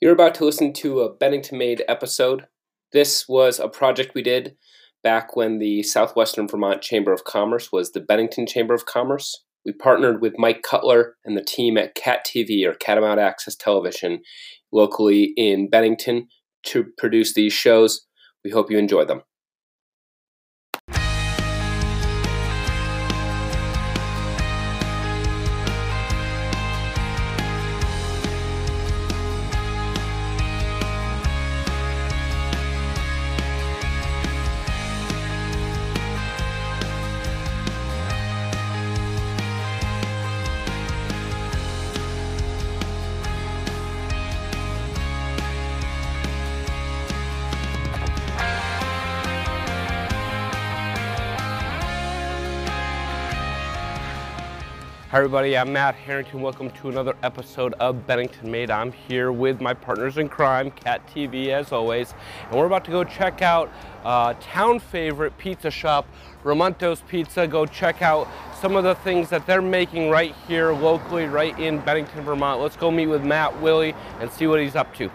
You're about to listen to a Bennington Made episode. This was a project we did back when the Southwestern Vermont Chamber of Commerce was the Bennington Chamber of Commerce. We partnered with Mike Cutler and the team at CAT TV or Catamount Access Television locally in Bennington to produce these shows. We hope you enjoy them. Hi, everybody. I'm Matt Harrington. Welcome to another episode of Bennington Made. I'm here with my partners in crime, Cat TV, as always, and we're about to go check out uh, town favorite pizza shop, Ramunto's Pizza. Go check out some of the things that they're making right here locally, right in Bennington, Vermont. Let's go meet with Matt Willie and see what he's up to.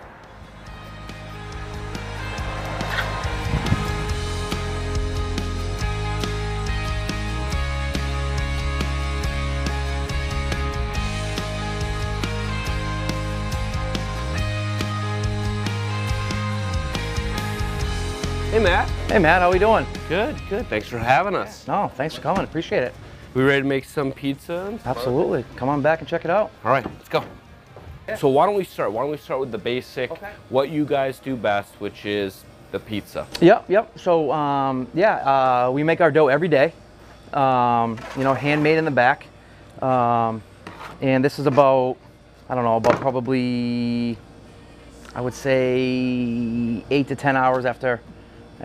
Hey, Matt. Hey Matt, how we doing? Good, good. Thanks for having us. No, thanks for coming. Appreciate it. We ready to make some pizza? Absolutely. Come on back and check it out. All right, let's go. So why don't we start? Why don't we start with the basic, Okay. what you guys do best, which is the pizza. Yep, yep. So um, yeah, uh, we make our dough every day. Um, you know, handmade in the back. Um, and this is about, I don't know, about probably, I would say eight to 10 hours after,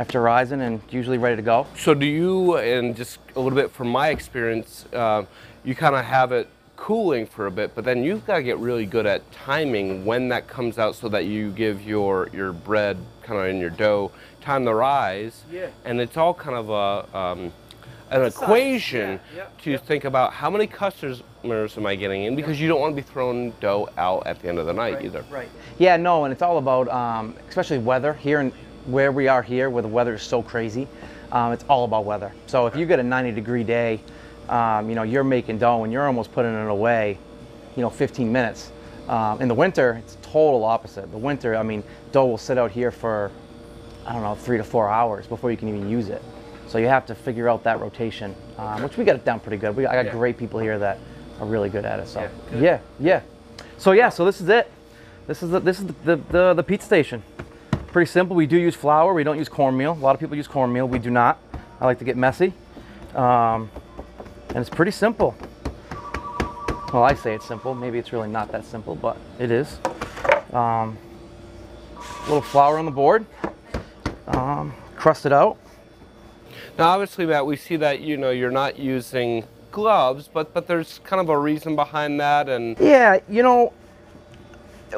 after rising and usually ready to go. So do you, and just a little bit from my experience, uh, you kind of have it cooling for a bit, but then you've got to get really good at timing when that comes out so that you give your, your bread kind of in your dough time to rise. Yeah. And it's all kind of a, um, an equation yeah, to think about how many customers am I getting in because you don't want to be throwing dough out at the end of the night either. Right. Yeah, no, and it's all about, um, especially weather here in where we are here, where the weather is so crazy. Um, it's all about weather. So if you get a 90 degree day, um, you know, you're making dough and you're almost putting it away, you know, 15 minutes. Um, in the winter, it's total opposite. The winter, I mean, dough will sit out here for, I don't know, three to four hours before you can even use it. So you have to figure out that rotation, um, which we got it down pretty good. We, I got Yeah. great people here that are really good at it. So Yeah, yeah, yeah. So yeah, so this is it. This is the, this is the, the, the, the pizza station. Pretty simple. We do use flour. We don't use cornmeal. A lot of people use cornmeal. We do not. I like to get messy. Um, and it's pretty simple. Well, I say it's simple. Maybe it's really not that simple, but it is. Um, a little flour on the board. Um, crust it out. Now, obviously, Matt, we see that you know you're not using gloves, but but there's kind of a reason behind that, and Yeah, you know,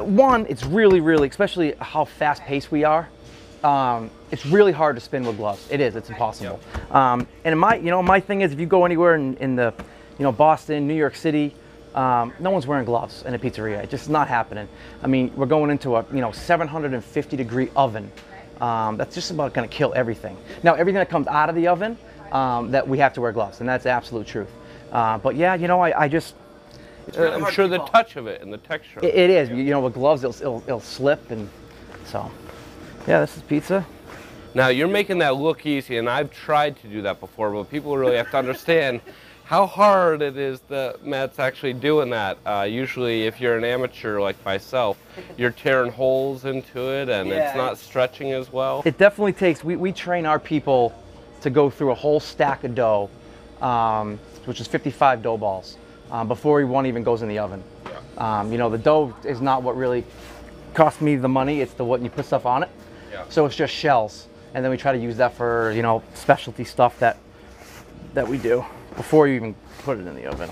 one, it's really, really, especially how fast paced we are. Um, it's really hard to spin with gloves. It is. It's impossible. Um, and my, you know, my thing is, if you go anywhere in, in the, you know, Boston, New York City, um, no one's wearing gloves in a pizzeria. It's just not happening. I mean, we're going into a, you know, 750 degree oven. Um, that's just about going to kill everything. Now, everything that comes out of the oven, um, that we have to wear gloves, and that's absolute truth. Uh, but yeah, you know, I, I just, I'm sure the touch of it and the texture. it, it is. You know, with gloves, it'll, it'll, it'll slip, and so. Yeah, this is pizza. Now you're making that look easy, and I've tried to do that before, but people really have to understand how hard it is that Matt's actually doing that. Uh, usually, if you're an amateur like myself, you're tearing holes into it, and it's Yeah. not stretching as well. It definitely takes. We, we train our people to go through a whole stack of dough, um, which is 55 dough balls, um, before one even goes in the oven. Um, you know, the dough is not what really costs me the money. It's the what you put stuff on it. Yeah. So it's just shells, and then we try to use that for you know specialty stuff that that we do before you even put it in the oven.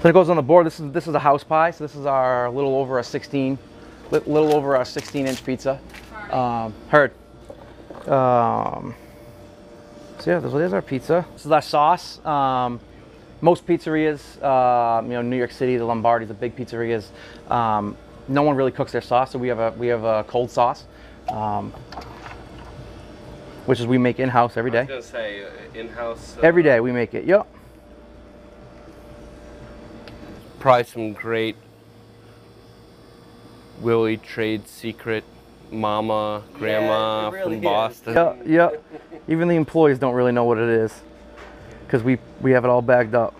Then it goes on the board. This is this is a house pie. So this is our little over a 16, little over a 16 inch pizza. Um, heard. Um, so yeah, this- there's our pizza. This is our sauce. Um, most pizzerias, uh, you know, New York City, the Lombardi, the big pizzerias, um, no one really cooks their sauce. So we have a we have a cold sauce, um, which is we make in house every day. gonna say uh, in-house. Every day we make it. Yep. Probably some great Willie trade secret mama, grandma it really from is. Boston. Yeah, yeah. Even the employees don't really know what it is, because we we have it all bagged up.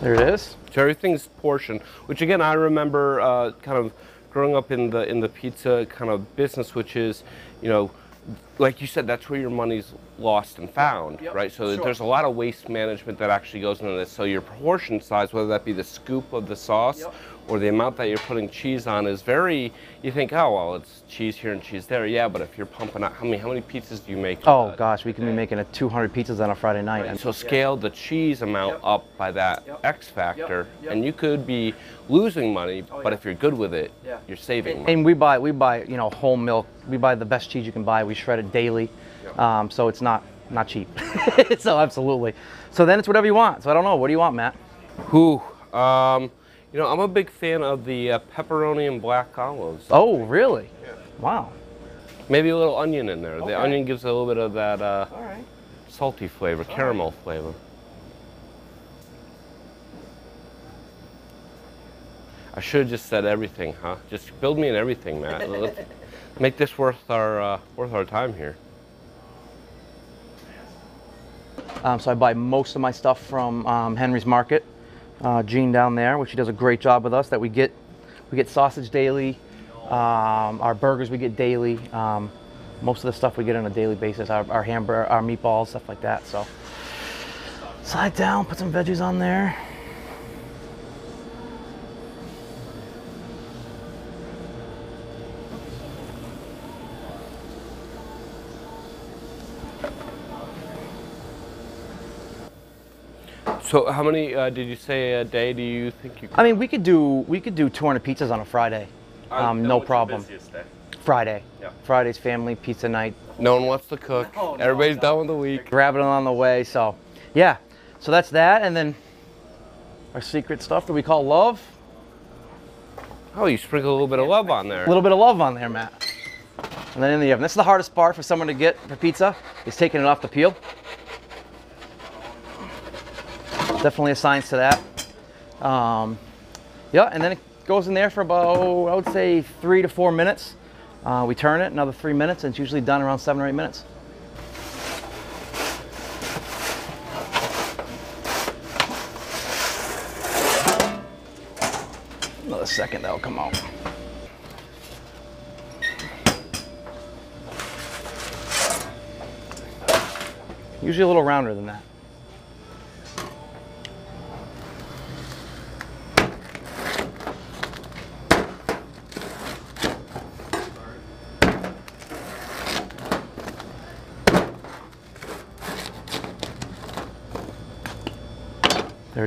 There it is. So everything's portioned, which again I remember uh, kind of growing up in the in the pizza kind of business, which is, you know, like you said, that's where your money's lost and found, Yep, right? So sure. there's a lot of waste management that actually goes into this. So your portion size, whether that be the scoop of the sauce Yep. Or the amount that you're putting cheese on, is very. You think, oh well, it's cheese here and cheese there. Yeah, but if you're pumping out, how many how many pizzas do you make? Oh uh, gosh, we can be making a 200 pizzas on a Friday night. Right, and So scale the cheese amount Yep. up by that Yep. X factor, Yep. and you could be losing money, Oh, but yeah. if you're good with it, Yeah. you're saving money. And we buy we buy you know whole milk. We buy the best cheese you can buy. We shred it daily, Yep. um, so it's not not cheap. so absolutely. So then it's whatever you want. So I don't know. What do you want, Matt? Who? Um, you know, I'm a big fan of the uh, pepperoni and black olives. Oh, really? Yeah. Wow. Maybe a little onion in there. Okay. The onion gives a little bit of that uh, All right. salty flavor, caramel flavor. I should have just said everything, huh? Just build me in everything, Matt. Let's Make this worth our uh, worth our time here. Um, so I buy most of my stuff from um, Henry's Market. Uh, Jean down there, which she does a great job with us. That we get, we get sausage daily. Um, our burgers we get daily. Um, most of the stuff we get on a daily basis. Our, our hamburger, our meatballs, stuff like that. So slide down, put some veggies on there. So, how many uh, did you say a day do you think you? Could? I mean, we could do we could do 200 pizzas on a Friday. Um, no problem. Friday. Yeah. Friday's family pizza night. No one wants to cook. No, no, Everybody's no. done with the week. grabbing it on the way. So, yeah. So that's that, and then our secret stuff that we call love. Oh, you sprinkle a little bit of love on there. A little bit of love on there, Matt. And then in the oven. That's the hardest part for someone to get for pizza is taking it off the peel. Definitely a science to that. Um, yeah, and then it goes in there for about I would say three to four minutes. Uh, we turn it another three minutes, and it's usually done around seven or eight minutes. Another second, that'll come out. Usually a little rounder than that.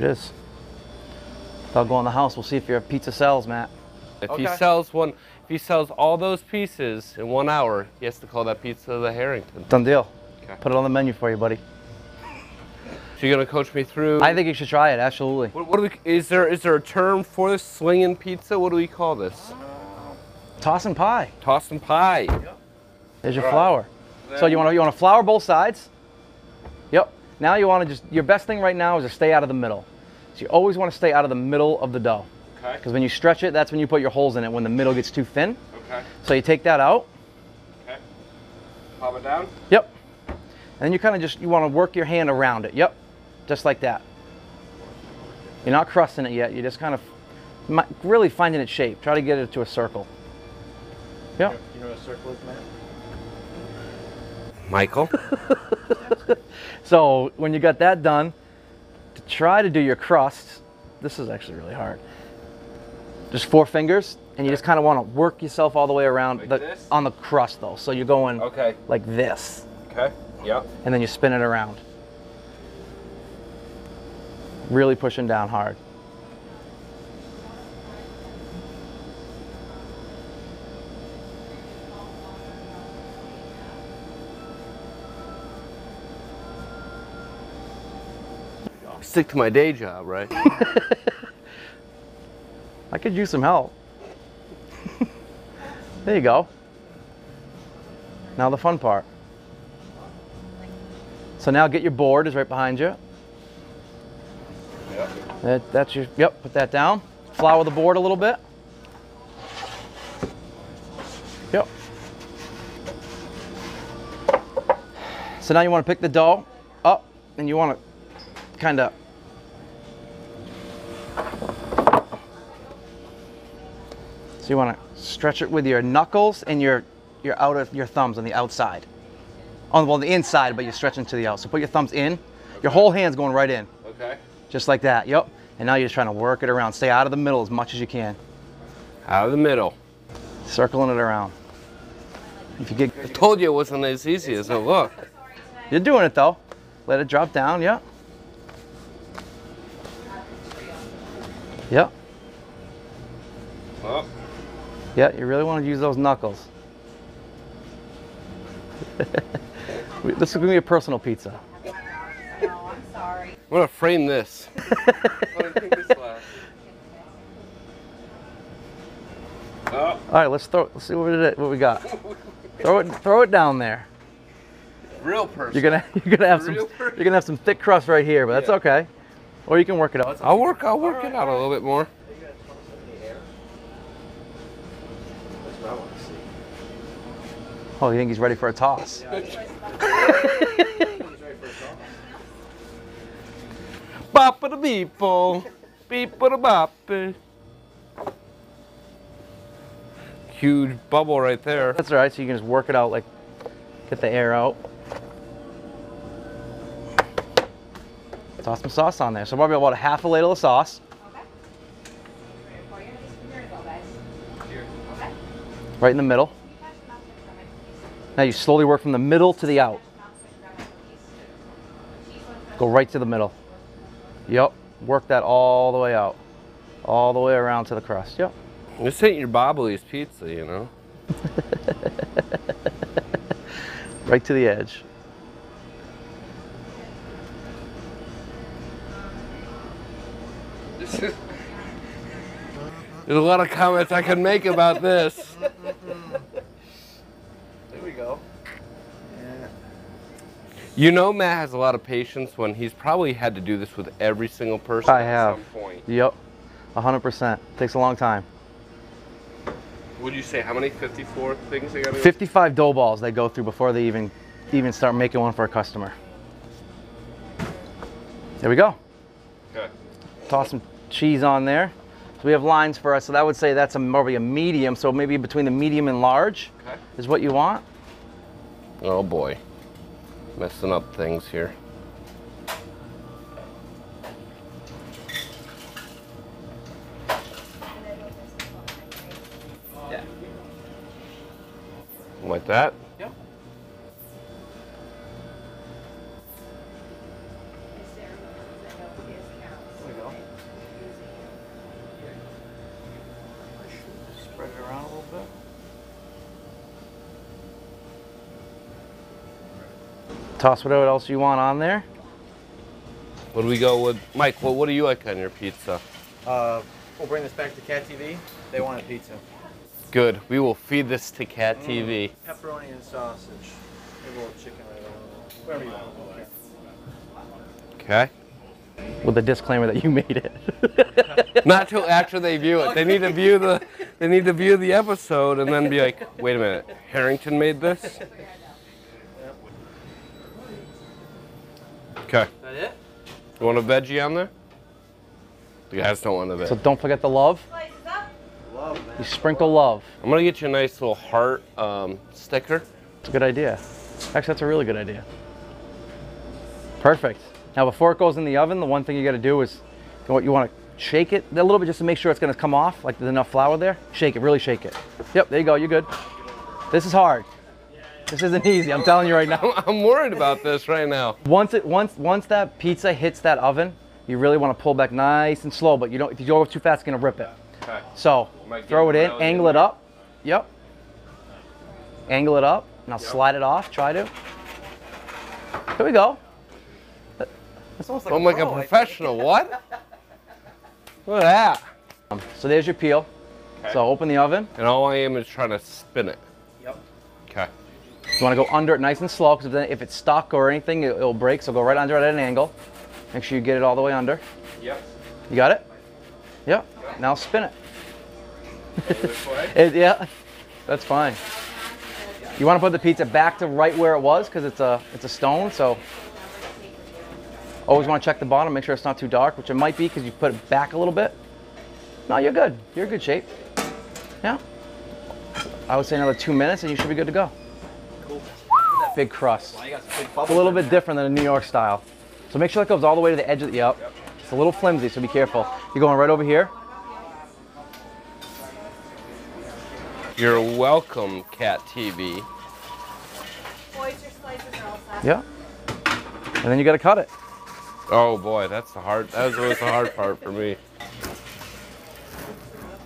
It is. I'll go in the house. We'll see if your pizza sells, Matt. If he sells one, if he sells all those pieces in one hour, he has to call that pizza the Harrington. Done deal. Okay. Put it on the menu for you, buddy. So you're gonna coach me through. I think you should try it. Absolutely. What, what do we? Is there is there a term for this slinging pizza? What do we call this? Toss and pie. Toss and pie. There's your All right. flour. So you want to you want to flour both sides. Yep. Now you want to just your best thing right now is to stay out of the middle. So you always want to stay out of the middle of the dough Okay. because when you stretch it, that's when you put your holes in it when the middle gets too thin. Okay. So you take that out. Okay. Pop it down. Yep. And then you kind of just you want to work your hand around it. Yep. Just like that. You're not crusting it yet. You're just kind of really finding its shape. Try to get it to a circle. Yep. You know what a circle is, man? Michael. So when you got that done, to try to do your crust, this is actually really hard. Just four fingers, and you just kind of want to work yourself all the way around Like the, on the crust though. So you're going okay. like this, Okay. Yep. and then you spin it around. Really pushing down hard. Stick to my day job, right? I could use some help. there you go. Now the fun part. So now get your board is right behind you. Yep. That, that's your, yep, put that down. Flour the board a little bit. Yep. So now you want to pick the dough up and you want to kind of So you want to stretch it with your knuckles and your your outer your thumbs on the outside. On well the inside, but you're stretching to the out. So put your thumbs in. Your whole hand's going right in. Okay. Just like that. Yep. And now you're just trying to work it around. Stay out of the middle as much as you can. Out of the middle. Circling it around. If you get I told you it wasn't as easy as it looked. You're doing it though. Let it drop down. Yep. Yep. Oh. Yeah, you really want to use those knuckles. this is gonna be a personal pizza. Oh, I'm sorry. I'm gonna frame this. oh, All right, let's throw. Let's see what it, what we got. Throw it, throw it down there. real person. You're gonna, you're gonna have some, person. you're gonna have some thick crust right here, but that's Yeah. okay. Or you can work it out. I'll work. I'll work it out a little bit more. Oh, you think he's ready for a toss? Bop a beep beep a bop. Huge bubble right there. That's all right. So you can just work it out, like get the air out. Toss some sauce on there. So probably about a half a ladle of sauce. Okay. Ready for you? Here we go, guys. Okay. right in the middle. Now you slowly work from the middle to the out. Go right to the middle. Yep. Work that all the way out. All the way around to the crust. Yep. This ain't your Bobbly's pizza, you know. Right to the edge. There's a lot of comments I can make about this. There we go. Yeah. You know, Matt has a lot of patience when he's probably had to do this with every single person I at have. some point. Yep. 100%. Takes a long time. Would you say how many 54 things they got? 55 dough balls they go through before they even even start making one for a customer. There we go. Okay. Toss some cheese on there. So we have lines for us. So that would say that's a probably a medium. So maybe between the medium and large Okay. is what you want. Oh boy, messing up things here. Yeah. Like that. Yep. There we go. Spread it around a little bit. Toss whatever else you want on there. What do we go with, Mike? What what do you like on your pizza? Uh, we'll bring this back to Cat TV. They want a pizza. Good. We will feed this to Cat TV. Pepperoni and sausage. Maybe a little chicken right on. Whatever you want. Okay. With the disclaimer that you made it. Not till after they view it. They need to view the they need to view the episode and then be like, wait a minute, Harrington made this? Okay. That it? You want a veggie on there? The guys don't want a veggie. so don't forget the love. Love You sprinkle love. I'm gonna get you a nice little heart um, sticker. It's a good idea. Actually, that's a really good idea. Perfect. Now, before it goes in the oven, the one thing you got to do is you you want to shake it a little bit just to make sure it's going to come off, like there's enough flour there. Shake it, really shake it. Yep, there you go. You're good. This is hard. This isn't easy. I'm telling you right now. I'm, I'm worried about this right now. Once it once once that pizza hits that oven, you really want to pull back nice and slow. But you don't. If you go too fast, it's going to rip it. Okay. So throw it in, angle in it up. Yep. Angle it up. Now slide it off. Try to. Here we go. There It's almost I'm like a pro, I think. professional. What? Look at that. So there's your peel. So open the oven. And all I am is trying to spin it. Yep. You want to go under it nice and slow because then if it's stuck or anything, it, will break. So go right under it at an angle. Make sure you get it all the way under. Yep. You got it? Yep. Now spin it. It- yeah, that's fine. You want to put the pizza back to right where it was because it's a it's a stone. So always want to check the bottom, make sure it's not too dark, which it might be because you put it back a little bit. No, you're good. You're in good shape. Yeah. I would say another two minutes and you should be good to go. Big crust. It's a little bit different than a New York style. So make sure that goes all the way to the edge of the, yep. It's a little flimsy, so be careful. You're going right over here. You're welcome, Cat TV. Boys, your slices are all set. Yeah. And then you got to cut it. Oh boy, that's the hard. That was always the hard part for me.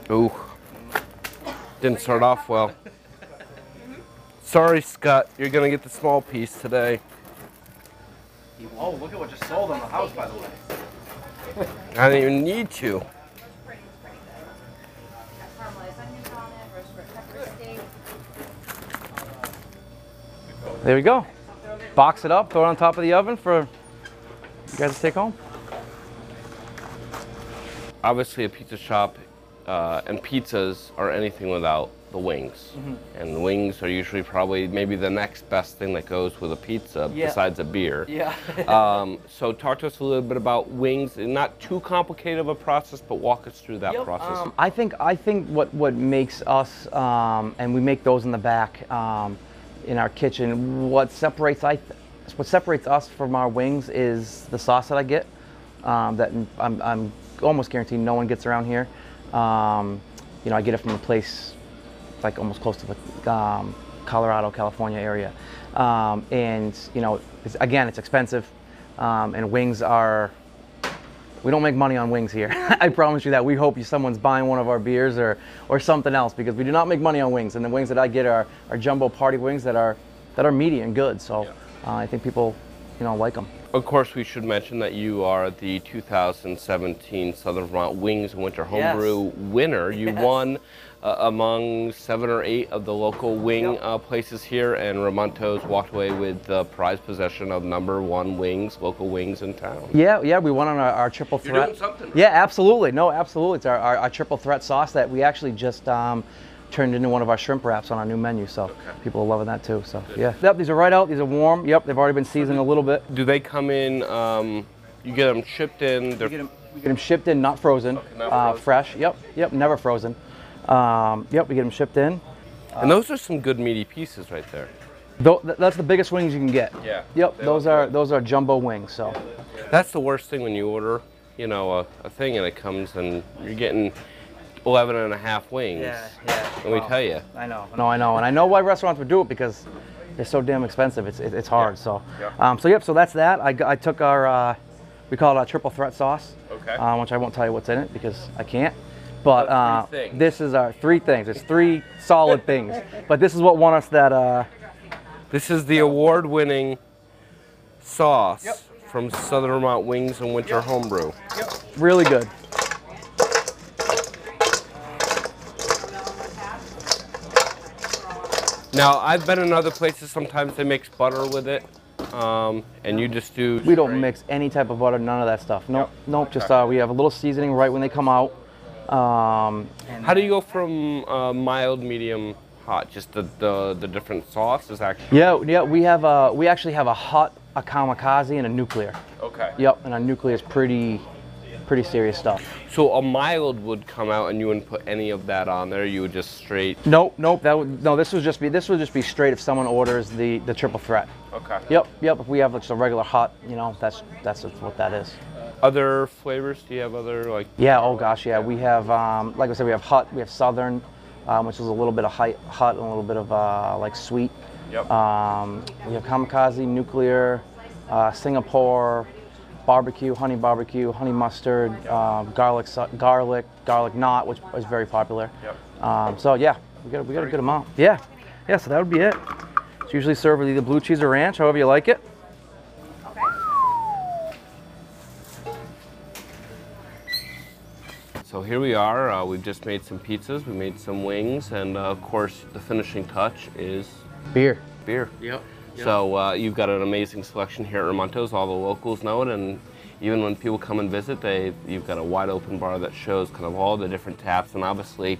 Ooh, didn't start off well. Sorry, Scott. You're gonna get the small piece today. Oh, look at what just sold on the house, by the way. I didn't even need to. Pretty, pretty good. Got caramelized onions on it, roast red pepper steak. There we go. Box it up, throw it on top of the oven for you guys to take home. Obviously, a pizza shop uh, and pizzas are anything without the wings. And the wings are usually probably maybe the next best thing that goes with a pizza Yeah. besides a beer. Yeah. um, so talk to us a little bit about wings. Not too complicated of a process, but walk us through that process. Um, I think I think what what makes us um, and we make those in the back um, in our kitchen. What separates I th- what separates us from our wings is the sauce that I get. Um, that I'm, I'm almost guaranteed no one gets around here. Um, you know, I get it from a place like almost close to the um, Colorado, California area. Um, and you know, it's, again, it's expensive, um, and wings are. We don't make money on wings here. I promise you that. We hope you someone's buying one of our beers or or something else because we do not make money on wings. And the wings that I get are, are jumbo party wings that are that are meaty and good. So uh, I think people, you know, like them. Of course, we should mention that you are the 2017 Southern Vermont Wings Winter Homebrew winner. You Yes. won uh, among seven or eight of the local wing Yep. uh, places here, and Ramuntos walked away with the prize possession of number one wings, local wings in town. Yeah, yeah, we won on our, our triple You're threat. doing something right. Yeah, absolutely. No, absolutely. It's our, our, our triple threat sauce that we actually just um, turned into one of our shrimp wraps on our new menu. So people are loving that too. So yeah. Yep, these are right out. These are warm. Yep, they've already been seasoned a little bit. Do they come in? Um, you get them shipped in. Get them, we get 'em shipped in, not frozen. not uh, frozen. fresh. Yep, yep, never frozen. Um, yep, we get them shipped in. and those are some good meaty pieces right there. Th- that's the biggest wings you can get. Yeah, Yep, those are good. those are jumbo wings. So. That's the worst thing when you order, you know, a, a thing and it comes and you're getting 11 and a half wings. yeah. Yeah. Let me tell you. I know. No, I know, and I know why restaurants would do it because they're so damn expensive. It's it, it's hard. So, Yeah. um, so yep. So that's that. I, I took our uh, we call it a triple threat sauce. Okay. Uh, which I won't tell you what's in it because I can't. But But uh, this is our three things. It's three solid things. But this is what won us that. Uh, This is the award-winning sauce from Southern Vermont Wings and Winter Homebrew. really good. Now, I've been in other places. Sometimes they mix butter with it, um, and you just do. We don't mix any type of butter, none of that stuff. Nope, Yep. nope. Just uh, we have a little seasoning right when they come out. Um, How do you go from uh, mild, medium, hot? Just the, the the different sauce is actually. yeah, yeah. We have a we actually have a hot, a kamikaze, and a nuclear. Okay. Yep, and a nuclear is pretty, pretty serious stuff. So a mild would come out, and you wouldn't put any of that on there. You would just straight. Nope, nope. That would no. This would just be this would just be straight if someone orders the the triple threat. Okay. Yep, yep. If we have just a regular hot, you know, that's that's what that is. Other flavors? Do you have other like? Yeah. Oh gosh, yeah. We have um, like I said, we have hot. We have southern, um, which is a little bit of hot, and a little bit of uh, like sweet. Yep. Um, we have kamikaze, nuclear, uh, Singapore, barbecue, honey barbecue, honey mustard, uh, garlic, garlic, garlic knot, which is very popular. Yep. Um, so yeah, we got we got a good amount. Yeah, yeah. So that would be it. It's usually served with either blue cheese or ranch, however you like it. Here we are. Uh, we've just made some pizzas, we made some wings, and uh, of course, the finishing touch is Beer. beer. Yep. So uh, you've got an amazing selection here at Ramunto's. All the locals know it, and even when people come and visit, they you've got a wide open bar that shows kind of all the different taps. And obviously,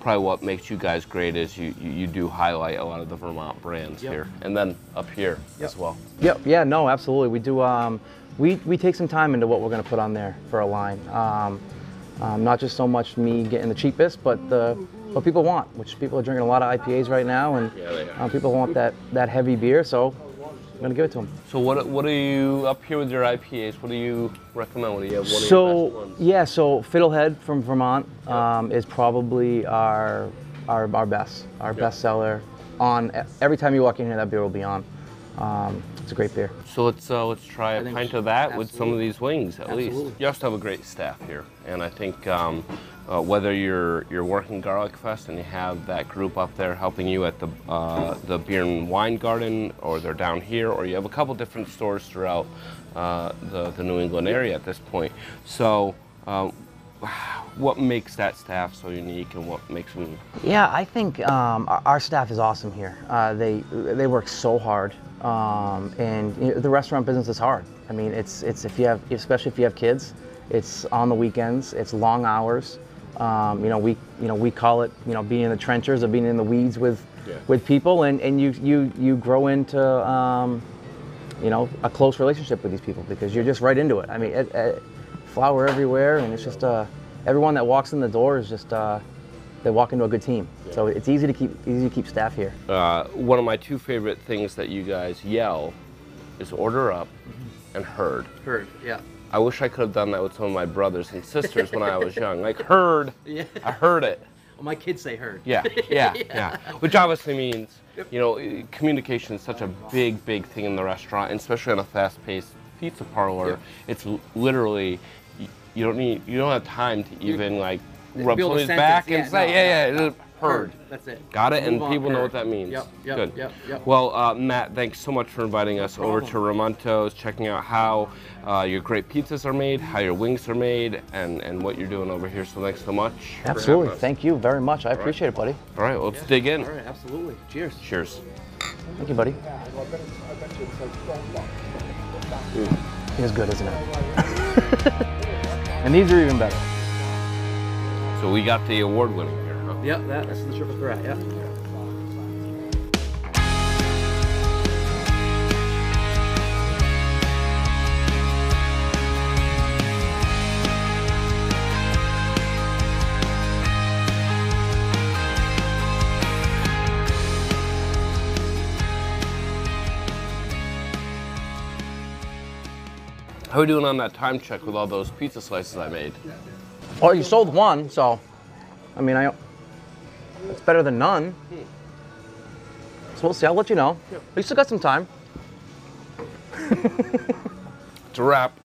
probably what makes you guys great is you you, you do highlight a lot of the Vermont brands Yep. here, and then up here as well. Yep. Yeah. No. Absolutely. We do. Um, we we take some time into what we're going to put on there for a line. Um, um, not just so much me getting the cheapest, but the what people want, which people are drinking a lot of IPAs right now, and Yeah, they um, people want that that heavy beer. So I'm going to give it to them. So what what are you up here with your IPAs? What do you recommend? What do you have? One of your best So ones? yeah, so Fiddlehead from Vermont um, is probably our our, our best, our best seller. On every time you walk in here, that beer will be on. Um, it's a great beer. So let's uh, let's try a pint of that with some of these wings at least. Absolutely. You also have a great staff here, and I think um, uh, whether you're you're working Garlic Fest and you have that group up there helping you at the uh, the beer and wine garden, or they're down here, or you have a couple different stores throughout uh, the the New England area at this point. So. Um, what makes that staff so unique, and what makes them Yeah, I think um, our, staff is awesome here. Uh, they they work so hard, um, and you know, the restaurant business is hard. I mean, it's it's if you have especially if you have kids, it's on the weekends, it's long hours. Um, you know, we you know we call it you know being in the trenches or being in the weeds with Yeah. with people, and, and you you you grow into um, you know a close relationship with these people because you're just right into it. I mean, it, it, flour everywhere, and it's just uh, everyone that walks in the door is just. Uh, they walk into a good team. So it's easy to keep easy to keep staff here. Uh, one of my two favorite things that you guys yell is order up and herd. Heard, yeah. I wish I could have done that with some of my brothers and sisters when I was young. Like heard, Yeah. I heard it. Well, my kids say heard. Yeah, yeah, yeah. Which obviously means, you know, communication is such a big, big thing in the restaurant, and especially on a fast-paced pizza parlor. Yeah. It's literally, you don't need, you don't have time to even like rub somebody's back yeah, and say, no, yeah, yeah, heard. That's it. Got it, and Move on, people know heard. what that means. Yep, yep, Good. yep, yep. Well, uh, Matt, thanks so much for inviting us over to Ramunto's, checking out how uh, your great pizzas are made, how your wings are made, and, and what you're doing over here. So thanks so much. for having Absolutely. us. Thank you very much. I appreciate it, buddy. All right, well, let's dig in. All right, absolutely. Cheers. Cheers. Thank you, buddy. It is good, isn't it? and these are even better. So we got the award winning here, huh? Yep, that, that's the triple threat. Yeah. How are we doing on that time check with all those pizza slices I made? Well, you sold one, so I mean, I it's better than none. So we'll see. I'll let you know. We still got some time. It's a wrap.